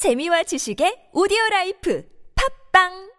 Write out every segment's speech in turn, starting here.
재미와 지식의 오디오 라이프 팝빵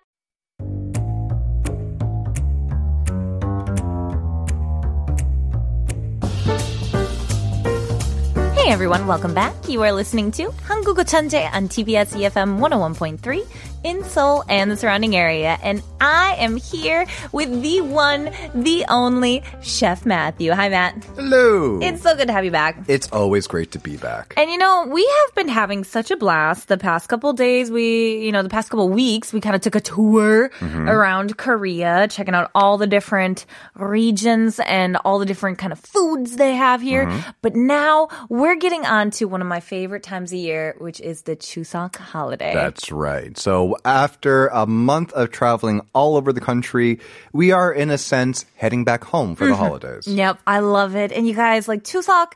Hey everyone, welcome back. You are listening to 한국어 천재 on TBS EFM 101.3 in Seoul and the surrounding area. And I am here with the one, the only Chef Matthew. Hi, Matt. Hello. It's so good to have you back. It's always great to be back. And you know, we have been having such a blast the past couple days. We, you know, the past couple weeks, we kind of took a tour mm-hmm. around Korea, checking out all the different regions and all the different kind of foods they have here. Mm-hmm. But now we're getting on to one of my favorite times of year, which is the Chuseok holiday. That's right. So after a month of traveling all over the country, we are in a sense heading back home for the holidays. Yep, I love it. And you guys, like Chuseok,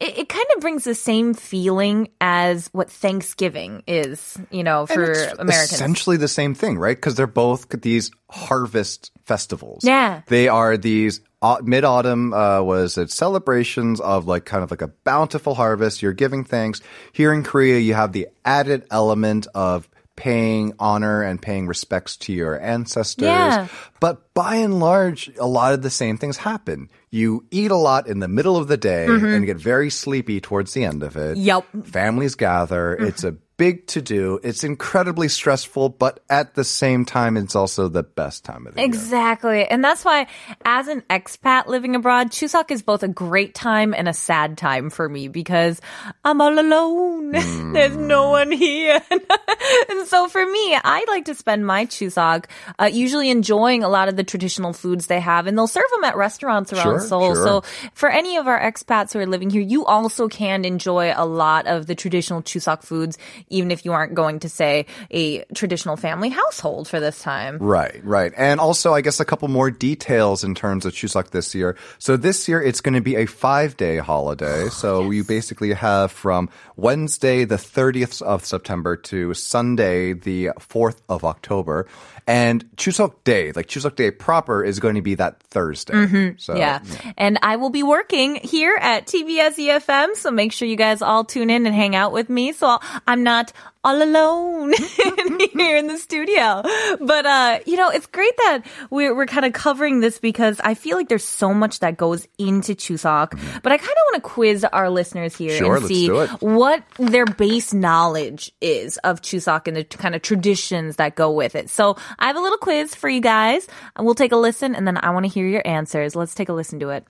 it, it kind of brings the same feeling as what Thanksgiving is, you know, for it's Americans. essentially the same thing, right? Because they're both these harvest festivals. Yeah. They are these uh, mid autumn uh, was it celebrations of like kind of like a bountiful harvest. You're giving thanks. Here in Korea, you have the added element of paying honor and paying respects to your ancestors. Yeah. But by and large, a lot of the same things happen. You eat a lot in the middle of the day and get very sleepy towards the end of it. Mm-hmm. Yup. Families gather. It's a big to do. It's incredibly stressful, but at the same time, it's also the best time of the year. Exactly. And that's why, as an expat living abroad, Chuseok is both a great time and a sad time for me because I'm all alone. There's no one here. and so for me, I like to spend my Chuseok uh, usually enjoying a lot of the traditional foods they have, and they'll serve them at restaurants around Sure, Seoul. sure. So for any of our expats who are living here, you also can enjoy a lot of the traditional Chuseok foods, even if you aren't going to, say, a traditional family household for this time. Right, right. And also, I guess a couple more details in terms of Chuseok this year. So this year, it's going to be a five-day holiday. Oh, so you basically have from Wednesday, the 30th of September to Sunday, the 4th of October. And Chuseok Day, like Chuseok Day proper, is going to be that Thursday. Mm-hmm. So, yeah. And I will be working here at TBS EFM, so make sure you guys all tune in and hang out with me so I'm not all alone here in the studio. But uh, you know, it's great that we're we're kind of covering this because I feel like there's so much that goes into Chuseok. But I kind of want to quiz our listeners here Sure, and let's see do it. what their base knowledge is of Chuseok and the kind of traditions that go with it. So I have a little quiz for you guys. We'll take a listen and then I want to hear your answers. Let's take a listen to it.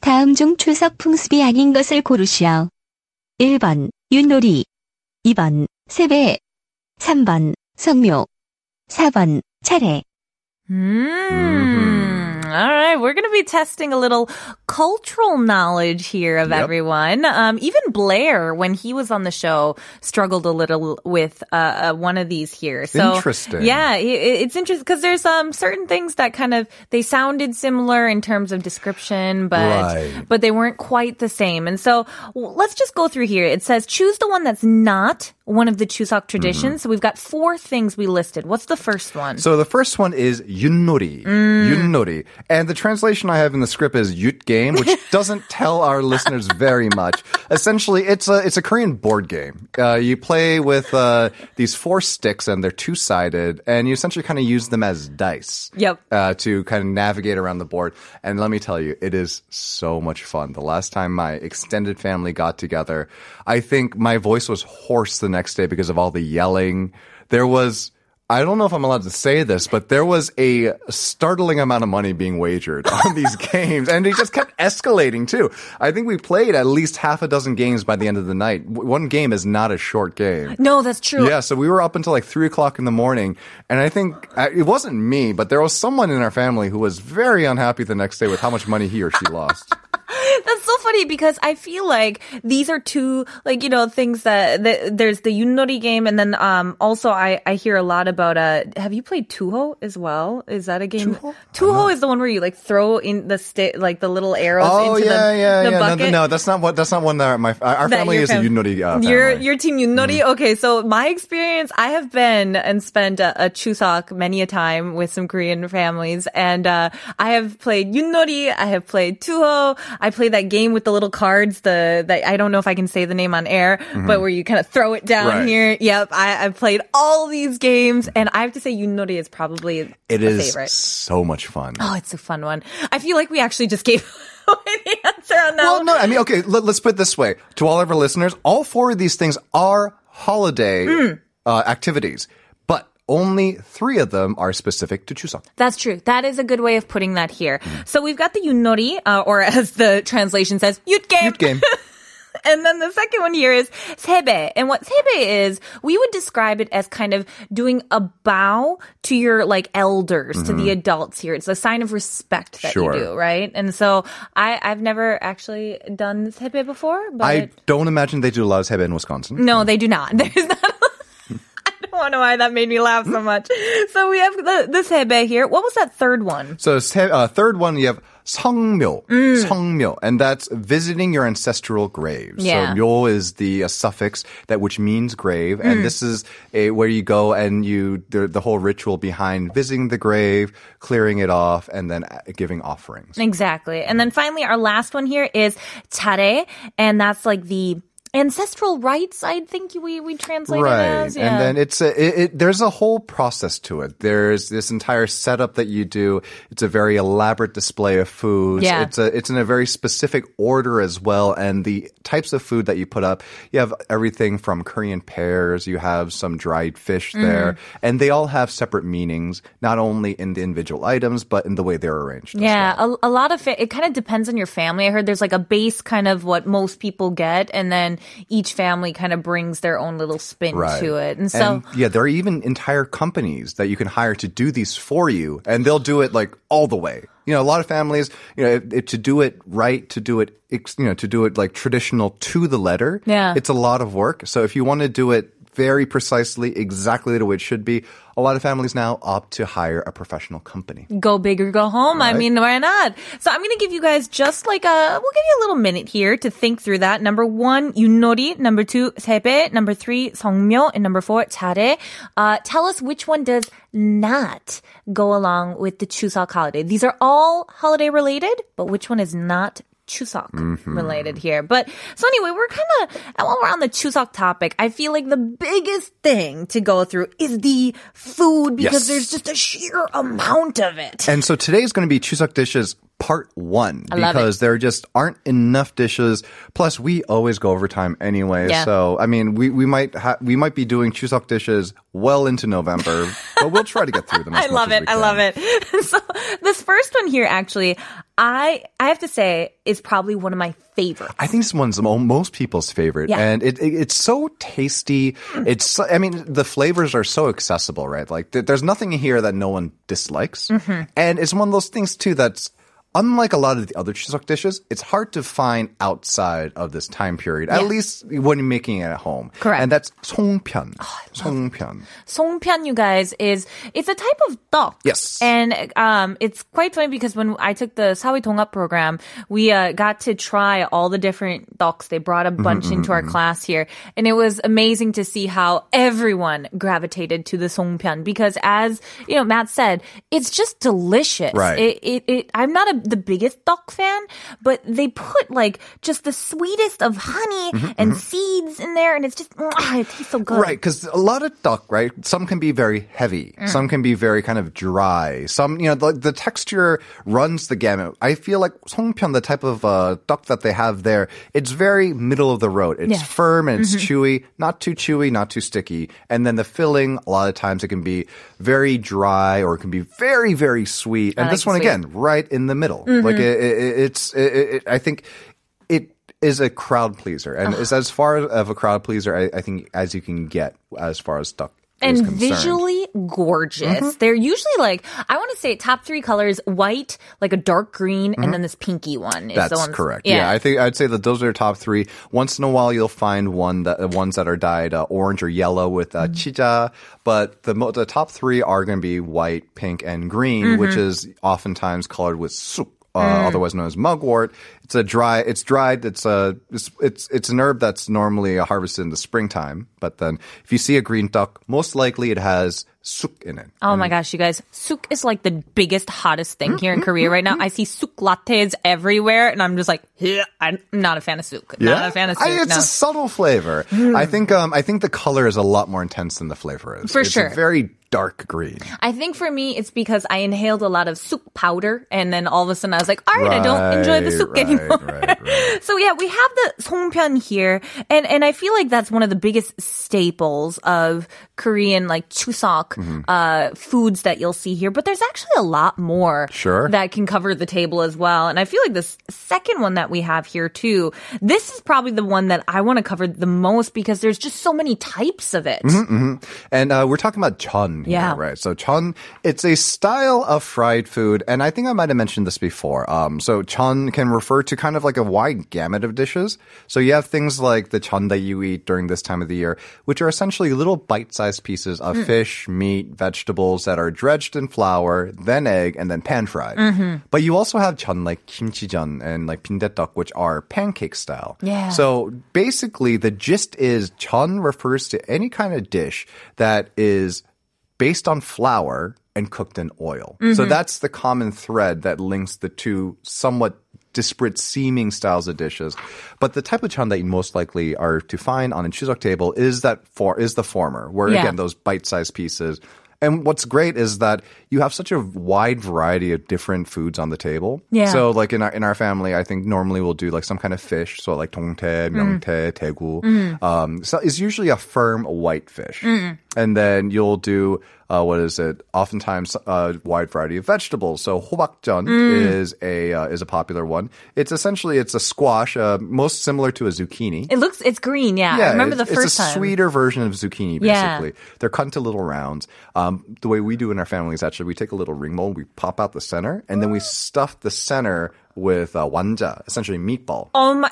다음 중 추석 풍습이 아닌 것을 고르시오. 1번 윷놀이 2번 세배 3번 성묘 4번 차례 Mm. All right, we're going to be testing a little cultural knowledge here of Yep. everyone. Um, even Blair, when he was on the show, struggled a little with uh, uh, one of these here. So Interesting. Yeah, i- i- it's interesting because there's um certain things that kind of they sounded similar in terms of description, but Right. but they weren't quite the same. And so w- let's just go through here. It says choose the one that's not one of the Chuseok traditions. So we've got four things we listed. What's the first one? So the first one is yunori. Yunori. And the translation I have in the script is yut game, which doesn't tell our listeners very much. Essentially, it's a it's a Korean board game. Uh, you play with uh, these four sticks, and they're two sided, and you essentially kind of use them as dice. Yep. Uh, to kind of navigate around the board. And let me tell you, it is so much fun. The last time my extended family got together, I think my voice was hoarse the next day because of all the yelling. There was. I don't know if I'm allowed to say this, but there was a startling amount of money being wagered on these games, and it just kept escalating too. I think we played at least half a dozen games by the end of the night. One game is not a short game. no, that's true. Yeah, so we were up until like three o'clock in the morning, and I think uh, it wasn't me, but there was someone in our family who was very unhappy the next day with how much money he or she lost. That's so funny because I feel like these are two, like, you know, things that, that there's the Yunori game and then, um, also I, I hear a lot about, uh, have you played Tuho as well? Is that a game? Tuho? Tuho is the one where you like throw in the stick, like the little arrows oh into yeah, the, yeah, the yeah. No, bucket. no, that's not what. That's not one that my our that family is fam- a Yunori uh, Your family. your team Yunori. Okay, so my experience, I have been and spent a, a Chuseok many a time with some Korean families, and uh, I have played Yunori. I have played Tuho. I played play that game with the little cards. The, the I don't know if I can say the name on air, but where you kind of throw it down Mm-hmm. Right. here. Yep, I, I've played all these games, and I have to say, Yunori is probably it is favorite. so much fun. Oh, it's a fun one. I feel like we actually just gave away the answer on that Well, no, I mean, okay, let, us put it this way. To all of our listeners, all four of these things are holiday Hmm. uh, activities, only three of them are specific to Chuseok. That's true. That is a good way of putting that here. So we've got the Yunori, uh, or as the translation says, Yutgame. Good game. And then the second one here is sebe. And what sebe is, we would describe it as kind of doing a bow to your like elders, to the adults here. It's a sign of respect that Sure. you do, right? And so I, I've never actually done sebe before, but I don't imagine they do a lot of sebe in Wisconsin. no, they do not. There's not don't know why that made me laugh so much. So we have the, this sebe here. What was that third one? So uh, third one, you have 성묘, mm. 성묘, and that's visiting your ancestral graves. Yeah. So 묘 is the uh, suffix that which means grave, and mm. this is a, where you go and you the, the, whole ritual behind visiting the grave, clearing it off, and then uh, giving offerings. Exactly, and then finally our last one here is 차례, and that's like the ancestral rites. I think we we translate it as. Yeah. And then it's a, it, it, there's a whole process to it. There's this entire setup that you do. It's a very elaborate display of foods. Yeah. It's a, it's in a very specific order as well. And the types of food that you put up, you have everything from Korean pears, you have some dried fish Mm-hmm. there, and they all have separate meanings, not only in the individual items, but in the way they're arranged. yeah, well. a, a lot of it, it kind of depends on your family. I heard there's like a base kind of what most people get, and then each family kind of brings their own little spin Right. to it. And so, yeah, there are even entire companies that you can hire to do these for you, and they'll do it like all the way. You know, a lot of families, you know, if, if to do it right, to do it, you know, to do it like traditional to the letter, Yeah. it's a lot of work. So if you want to do it very precisely, exactly the way it should be, a lot of families now opt to hire a professional company. go big or go home. I Right. mean, why not? So I'm going to give you guys just like a, we'll give you a little minute here to think through that. Number one, yunori. Number two, 세배. Number three, 성묘. And number four, 차례. Uh, tell us which one does not go along with the Chuseok holiday. These are all holiday related, but which one is not Chuseok Mm-hmm. related here. But so anyway, we're kind of and while we're on the Chuseok topic, I feel like the biggest thing to go through is the food because Yes. there's just a sheer amount of it. And so today is going to be Chuseok dishes part one I love it. because there just aren't enough dishes. Plus, we always go over time anyway. Yeah. So I mean, we we might ha- we might be doing Chuseok dishes well into November, but we'll try to get through them. I love it. I love it. so this first one here, actually, I I have to say is probably one of my favorites. I think this one's mo- most people's favorite, Yeah. and it, it it's so tasty. It's so, I mean the flavors are so accessible, right? Like th- there's nothing here that no one dislikes, Mm-hmm. and it's one of those things too that's unlike a lot of the other Chuseok dishes, it's hard to find outside of this time period, at least when you're making it at home. Correct. And that's songpyeon. Oh, songpyeon. Songpyeon, you guys, is it's a type of tteok. Yes. and um, it's quite funny because when I took the Sawi Tonga program, we uh, got to try all the different tteoks. They brought a mm-hmm, bunch mm-hmm, into our mm-hmm. class here, and it was amazing to see how everyone gravitated to the songpyeon because, as you know, Matt said, it's just delicious. Right. It, it, it, I'm not a the biggest tteok fan, but they put like just the sweetest of honey Mm-hmm, and seeds in there, and it's just it tastes so good. Right, because a lot of tteok, right? Some can be very heavy. Mm. Some can be very kind of dry. Some, you know, the, the texture runs the gamut. I feel like 송편, the type of uh, tteok that they have there, it's very middle of the road. It's. Mm-hmm. firm and it's chewy, not too chewy, not too sticky. And then the filling, a lot of times it can be very dry or it can be very, very sweet. And like this one sweet. again, right in the middle. Mm-hmm. Like it, it, it's, it, it, I think it is a crowd pleaser, and it's as far of a crowd pleaser I, I think as you can get as far as is and. Mm-hmm. visually gorgeous. They're usually like I want to say top three colors: white, like a dark green, and then this pinky one. Is the Mm-hmm. That's one, correct. Yeah. I think I'd say that those are top three. Once in a while, you'll find one that uh, ones that are dyed uh, orange or yellow with uh, Mm-hmm. chija, but the mo- the top three are going to be white, pink, and green, which Mm-hmm. is oftentimes colored with suk. Mm. Uh, Otherwise known as mugwort. It's a dry. It's dried. It's a. It's it's it's an herb that's normally harvested in the springtime. But then, if you see a green tteok, most likely it has suk in it. Oh my gosh, you guys. Suk is like the biggest, hottest thing here in mm-hmm, Korea right now. Mm-hmm. I see suk lattes everywhere, and I'm just like, yeah, I'm not a fan of suk. Not a fan of suk. I- it's no. a subtle flavor. Hmm. I think. Um, I think the color is a lot more intense than the flavor is. For it's sure. very dark green. I think for me, it's because I inhaled a lot of suk powder, and then all of a sudden I was like, all right, I don't enjoy the Right, suk right, anymore. Right, right. so yeah, we have the songpyeon here, and and I feel like that's one of the biggest staples of Korean like chuseok Mm-hmm. uh, foods that you'll see here. But there's actually a lot more Sure. that can cover the table as well. And I feel like this second one that we have here too, this is probably the one that I want to cover the most because there's just so many types of it. And uh, we're talking about chun here, Yeah. right? So chun, it's a style of fried food, and I think I might have mentioned this before. Um, so chun can refer to kind of like a wide gamut of dishes. So you have things like the chun that you eat during this time of the year, which are essentially little bite-sized pieces of hmm. fish, meat, vegetables that are dredged in flour, then egg, and then pan fried. Mm-hmm. But you also have chun like kimchi-jun and like bindaetteok, which are pancake style. Yeah. So basically, the gist is chun refers to any kind of dish that is based on flour and cooked in oil. So mm-hmm. that's the common thread that links the two somewhat disparate seeming styles of dishes. But the type of chon that you most likely are to find on a Chuseok table is that for is the former, where yeah. again those bite-sized pieces. And what's great is that you have such a wide variety of different foods on the table. Yeah. So like in our in our family, I think normally we'll do like some kind of fish, so like tongte, mm. myeongtae, mm. daegu. Mm. Um, so it's usually a firm white fish, mm. and then you'll do uh, what is it? Oftentimes, a wide variety of vegetables. So hobakjeon mm. is a uh, is a popular one. It's essentially it's a squash, uh, most similar to a zucchini. It looks it's green. Yeah, yeah I remember the first. It's a time. sweeter version of zucchini. Basically, yeah. they're cut into little rounds. Um, the way we do in our family is actually we take a little ring mold, we pop out the center, and then we mm. stuff the center with uh, wanja, essentially meatball. Oh my.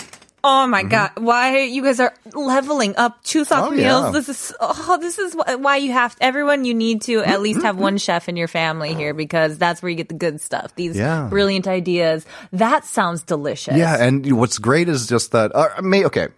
Oh my god! Why you guys are leveling up Chuseok Mm-hmm. Oh, meals? yeah. This is oh, this is why you have everyone. You need to at least have one chef in your family here because that's where you get the good stuff. These Yeah. brilliant ideas. That sounds delicious. Yeah, and what's great is just that. Uh, may, okay,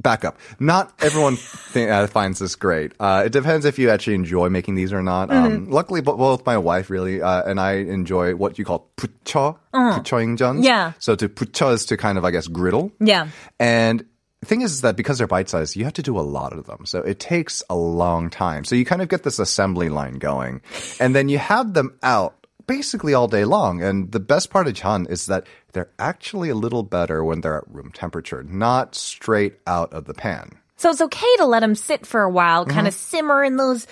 back up. Not everyone think, uh, finds this great. Uh, it depends if you actually enjoy making these or not. Mm-hmm. Um, luckily, bo- both my wife really uh, and I enjoy what you call pucho, puchoingjeons. Uh. Yeah. So to pucho is to kind of I guess griddle. Yeah. And the thing is that because they're bite sized, you have to do a lot of them. So it takes a long time. So you kind of get this assembly line going. And then you have them out basically all day long. And the best part of chun is that they're actually a little better when they're at room temperature, not straight out of the pan. So it's okay to let them sit for a while, kind of simmer in those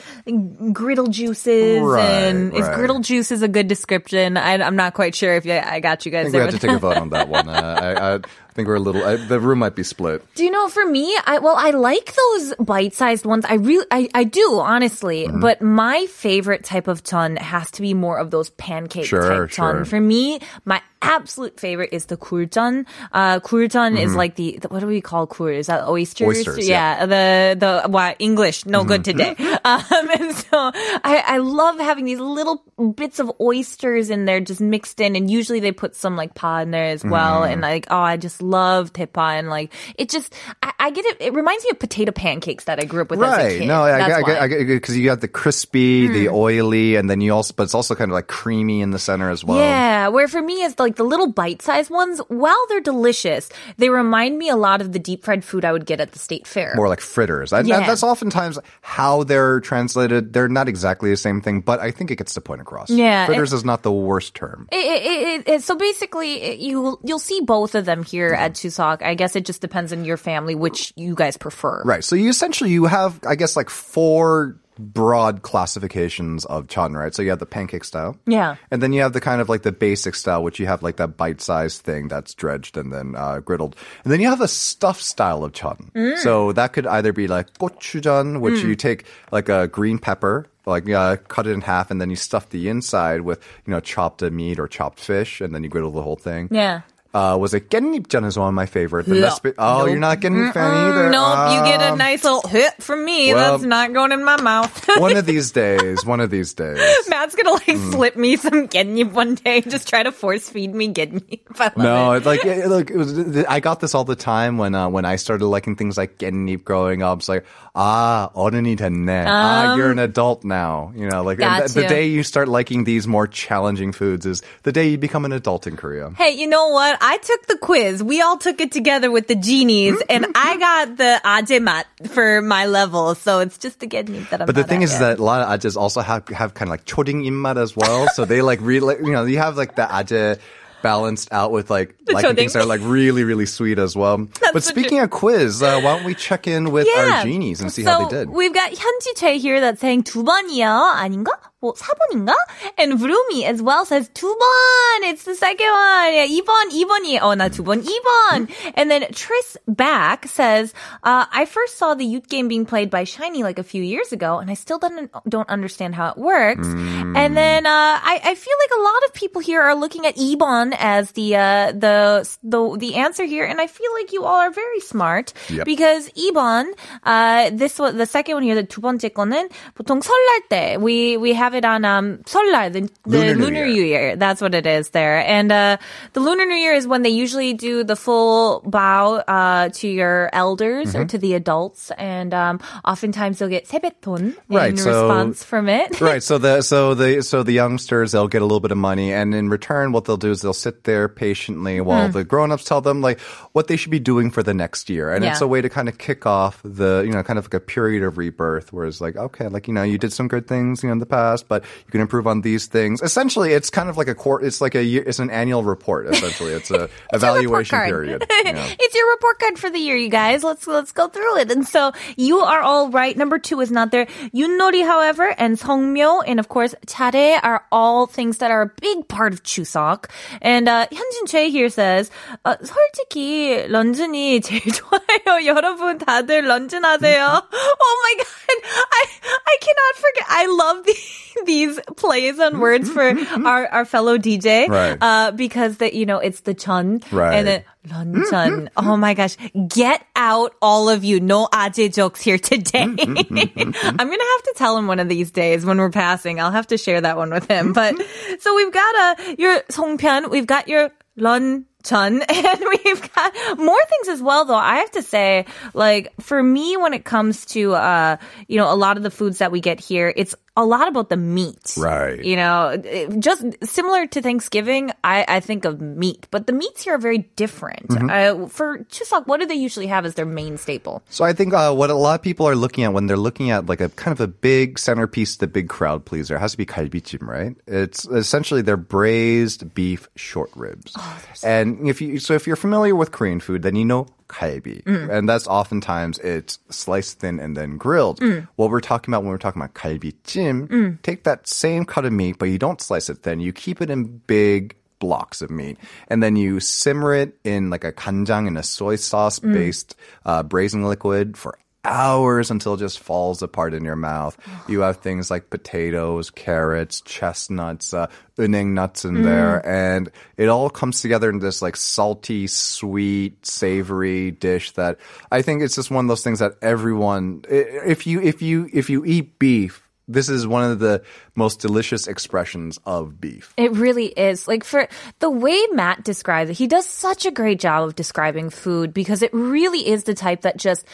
griddle juices. Mm-hmm. Right, and is right. griddle juice is a good description? I, I'm not quite sure if you, I got you I guys think we have to take a vote on that one. Uh, I, I think we're a little. I, the room might be split. Do you know? For me, I well, I like those bite-sized ones. I really, I, I do honestly. Mm-hmm. But my favorite type of chun has to be more of those pancake sure, type sure. chun. For me, my absolute favorite is the kurjeon. Uh, mm-hmm. is like the, the, what do we call kur? Is that oysters? oysters yeah. yeah. The the why English no mm-hmm. good today. um, and so I I love having these little bits of oysters in there, just mixed in, and usually they put some like pa in there as well. Mm-hmm. And like, oh, I just love tepa, and like it just, I, I get it. It reminds me of potato pancakes that I grew up with Right. No, I, I, why. get, I get, because you got the crispy, the oily, and then you also, but it's also kind of like creamy in the center as well. Yeah, where for me it's like the little bite-sized ones. While they're delicious, they remind me a lot of the deep fried food I would get at the state fair. more like fritters. And Yeah. that's oftentimes how they're translated. They're not exactly the same thing, but I think it gets the point across. Yeah, fritters is not the worst term. It, it, it, so basically, you you'll see both of them here at mm-hmm. Chuseok. I guess it just depends on your family which you guys prefer. Right. So you essentially you have, I guess, like four broad classifications of chun, right? So you have the pancake style. Yeah. And then you have the kind of like the basic style, which you have like that bite-sized thing that's dredged and then uh, griddled. And then you have a stuffed style of chun. Mm. So that could either be like gochujeon, which you take like a green pepper, like uh, cut it in half, and then you stuff the inside with you know chopped meat or chopped fish, and then you griddle the whole thing. Yeah uh, was a kkaennipjeon is one of my favorite. The no. Nesp- oh, nope. you're not getting fan either. Nope, um, you get a um, nice little hit from me. Well, that's not going in my mouth. one of these days. One of these days. Matt's gonna like mm. slip me some kkaennip one day. Just try to force feed me kkaennip. No, it. Like it, like it was, I got this all the time when uh, when I started liking things like kkaennip growing up. It's like ah, 어른이 ah, Um, ah, you're an adult now. You know, like the day you start liking these more challenging foods is the day you become an adult in Korea. Hey, you know what? I took the quiz. We all took it together with the genies, and I got the ajemat for my level. So it's just the getnip that I'm. But the not thing at is yet. that a lot of ajes also have have kind of like choding immat as well. So they like really, you know, you have like the aje balanced out with like liking choding. things that are like really really sweet as well. but what speaking of quiz, uh, why don't we check in with our genies and see so how they did? We've got 현지채 here that's saying 두 번이요. 아닌가? 뭐 4번인가? And Vroomy as well says 2번. It's the second one. Yeah, 2번, 2번이. Oh, 번. 2번, And then Tris Back says, uh, I first saw the yut game being played by Shiny like a few years ago, and I still don't, don't understand how it works. Mm. And hmm. then uh, I, I feel like a lot of people here are looking at 2번 as the, uh, the, the, the answer here, and I feel like you all are very smart yep. because 2번, uh, this was the second one here, the 두 번째 거는 보통 설날 때 we, we have have it on um Seollal, the, the Lunar, Lunar, New, Year. Year. That's what it is there. And uh, the Lunar New Year is when they usually do the full bow uh, to your elders mm-hmm. or to the adults, and um, oftentimes they'll get 세뱃돈 right, in so, response from it. right. So the so the so the youngsters they'll get a little bit of money, and in return, what they'll do is they'll sit there patiently mm-hmm. while mm. the grown-ups tell them like what they should be doing for the next year, and yeah. it's a way to kind of kick off the you know kind of like a period of rebirth, where it's like okay, like you know you did some good things you know in the past but you can improve on these things. Essentially, it's kind of like a court. It's like a year. It's an annual report. Essentially, it's a evaluation card. period. Yeah. it's your report card for the year, you guys. Let's let's go through it. And so you are all right. Number two is not there. Yunori, however, and 성묘, and of course 차례 are all things that are a big part of Chuseok. And uh, 현진 Choi here says, uh, 솔직히 런쥔이 제일 좋아 요. 여러분 다들 런쥔 하세요. Oh my god, I I cannot forget. I love the, these plays on words for our our fellow DJ. Right. Uh, because that you know it's the chun Right. and then 런전. oh my gosh, get out all of you. No 아재 jokes here today. I'm gonna have to tell him one of these days when we're passing. I'll have to share that one with him. But so we've got uh, your 송편, we've got your 런 전, and we've got more things as well. Though I have to say, like for me, when it comes to uh, you know a lot of the foods that we get here, it's a lot about the meat. Right. You know, just similar to Thanksgiving, I, I think of meat, but the meats here are very different. Mm-hmm. Uh, for Chuseok, what do they usually have as their main staple? So I think uh, what a lot of people are looking at when they're looking at like a kind of a big centerpiece, the big crowd pleaser, has to be kalbichim, right? It's essentially their braised beef short ribs. Oh, so and if you so if you're familiar with Korean food, then you know kalbi. Mm. And that's oftentimes it's sliced thin and then grilled. Mm. What we're talking about when we're talking about kalbi jim, mm. take that same cut of meat, but you don't slice it thin. You keep it in big blocks of meat. And then you simmer it in like a kanjang and a soy sauce mm. based uh, braising liquid for hours until it just falls apart in your mouth. You have things like potatoes, carrots, chestnuts, uh, eunhaeng nuts in there, and it all comes together in this like salty, sweet, savory dish that I think it's just one of those things that everyone, if you if you if you eat beef. This is one of the most delicious expressions of beef. It really is. Like for the way Matt describes it, he does such a great job of describing food because it really is the type that just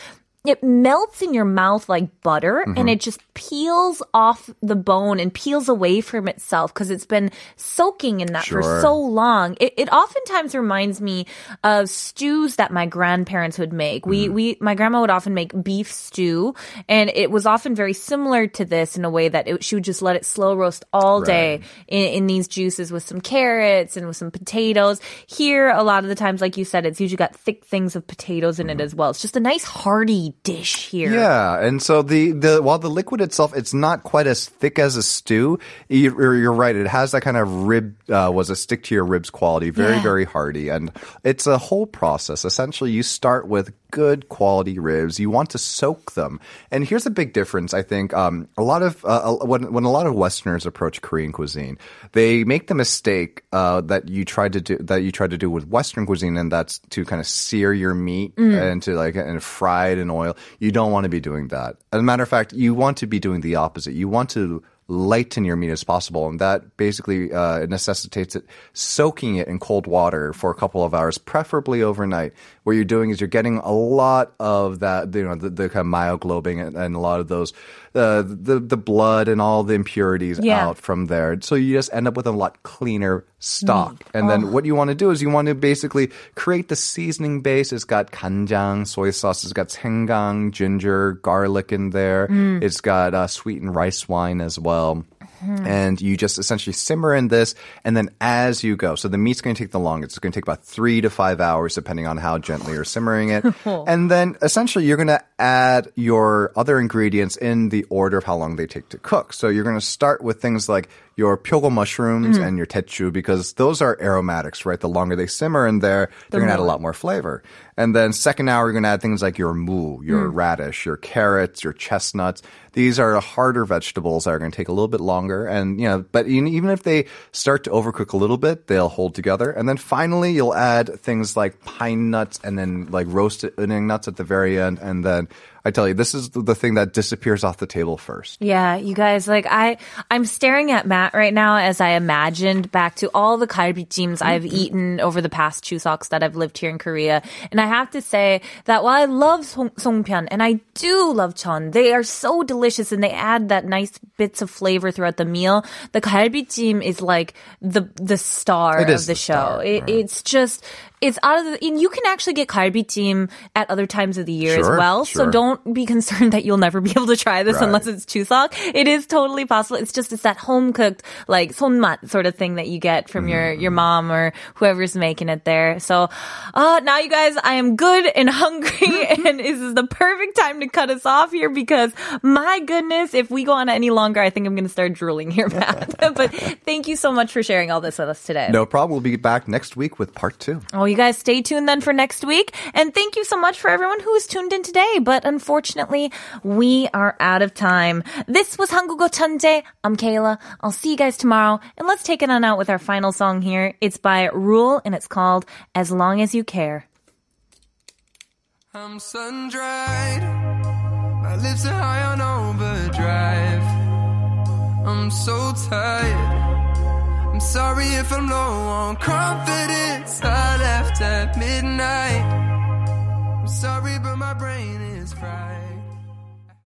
it melts in your mouth like butter and mm-hmm. it just peels off the bone and peels away from itself because it's been soaking in that for so long. It, it oftentimes reminds me of stews that my grandparents would make. We, mm-hmm. we, my grandma would often make beef stew and it was often very similar to this in a way that it, she would just let it slow roast all day in, in these juices with some carrots and with some potatoes. Here, a lot of the times, like you said, it's usually got thick things of potatoes in it mm-hmm. as well. It's just a nice hearty dish here. Yeah, and so the the while the liquid itself it's not quite as thick as a stew. You, you're right; it has that kind of rib uh, was a stick to your ribs quality, very Yeah. very hearty, and it's a whole process. Essentially, you start with good quality ribs, you want to soak them. And here's a big difference. I think um, a lot of uh, when when a lot of Westerners approach Korean cuisine, they make the mistake uh, that you tried to do that you tried to do with Western cuisine, and that's to kind of sear your meat and to like and fry it in oil. You don't want to be doing that. As a matter of fact, you want to be doing the opposite. You want to lighten your meat as possible, and that basically uh, necessitates it soaking it in cold water for a couple of hours, preferably overnight. What you're doing is you're getting a lot of that, you know, the, the kind of myoglobin and, and a lot of those, uh, the the blood and all the impurities Yeah. out from there. So you just end up with a lot cleaner stock. And then what you want to do is you want to basically create the seasoning base. It's got kanjang, soy sauce. It's got senggang, ginger, garlic in there. It's got uh, sweetened rice wine as well. Mm-hmm. And you just essentially simmer in this, and then as you go, so the meat's going to take the longest. It's going to take about three to five hours, depending on how gently you're simmering it. and then essentially, you're going to add your other ingredients in the order of how long they take to cook. So you're going to start with things like your pyogo mushrooms mm-hmm. and your techu because those are aromatics, right? The longer they simmer in there, they're going to add a lot more flavor. And then second hour, you're going to add things like your mu, your hmm. radish, your carrots, your chestnuts. These are harder vegetables that are going to take a little bit longer. And, you know, but even even if they start to overcook a little bit, they'll hold together. And then finally, you'll add things like pine nuts and then like roasted onion nuts at the very end. And then I tell you, this is the, thing that disappears off the table first. Yeah, you guys, like I, I'm staring at Matt right now as I imagined back to all the galbijims I've mm-hmm. eaten over the past two chuseoks that I've lived here in Korea, and I have to say that while I love song, songpyeon and I do love chon, they are so delicious and they add that nice bits of flavor throughout the meal. The galbijim is like the the star It of the, the show. star, It, right. It's just. It's out of the, and you can actually get galbijim at other times of the year as Sure, well. So don't be concerned that you'll never be able to try this Right. unless it's Chuseok. It is totally possible. It's just it's that home cooked like 손맛 sort of thing that you get from your your mom or whoever's making it there. So uh now you guys, I am good and hungry and this is the perfect time to cut us off here because my goodness, if we go on any longer, I think I'm gonna start drooling here, Matt. but thank you so much for sharing all this with us today. No problem. We'll be back next week with part two. Oh, you guys stay tuned then for next week. And thank you so much for everyone who is tuned in today. But unfortunately, we are out of time. This was Hangugo I'm Kayla. I'll see you guys tomorrow. And let's take it on out with our final song here. It's by Ruel and it's called As Long As You Care. I'm sun dried. My lips are high on overdrive. I'm so tired. Sorry if I'm low on confidence. I left at midnight. I'm sorry, but my brain is fried.